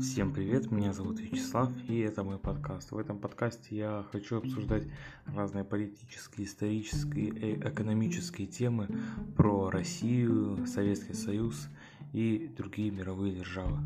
Всем привет, меня зовут Вячеслав и это мой подкаст. В этом подкасте я хочу обсуждать разные политические, исторические и экономические темы про Россию, Советский Союз и другие мировые державы.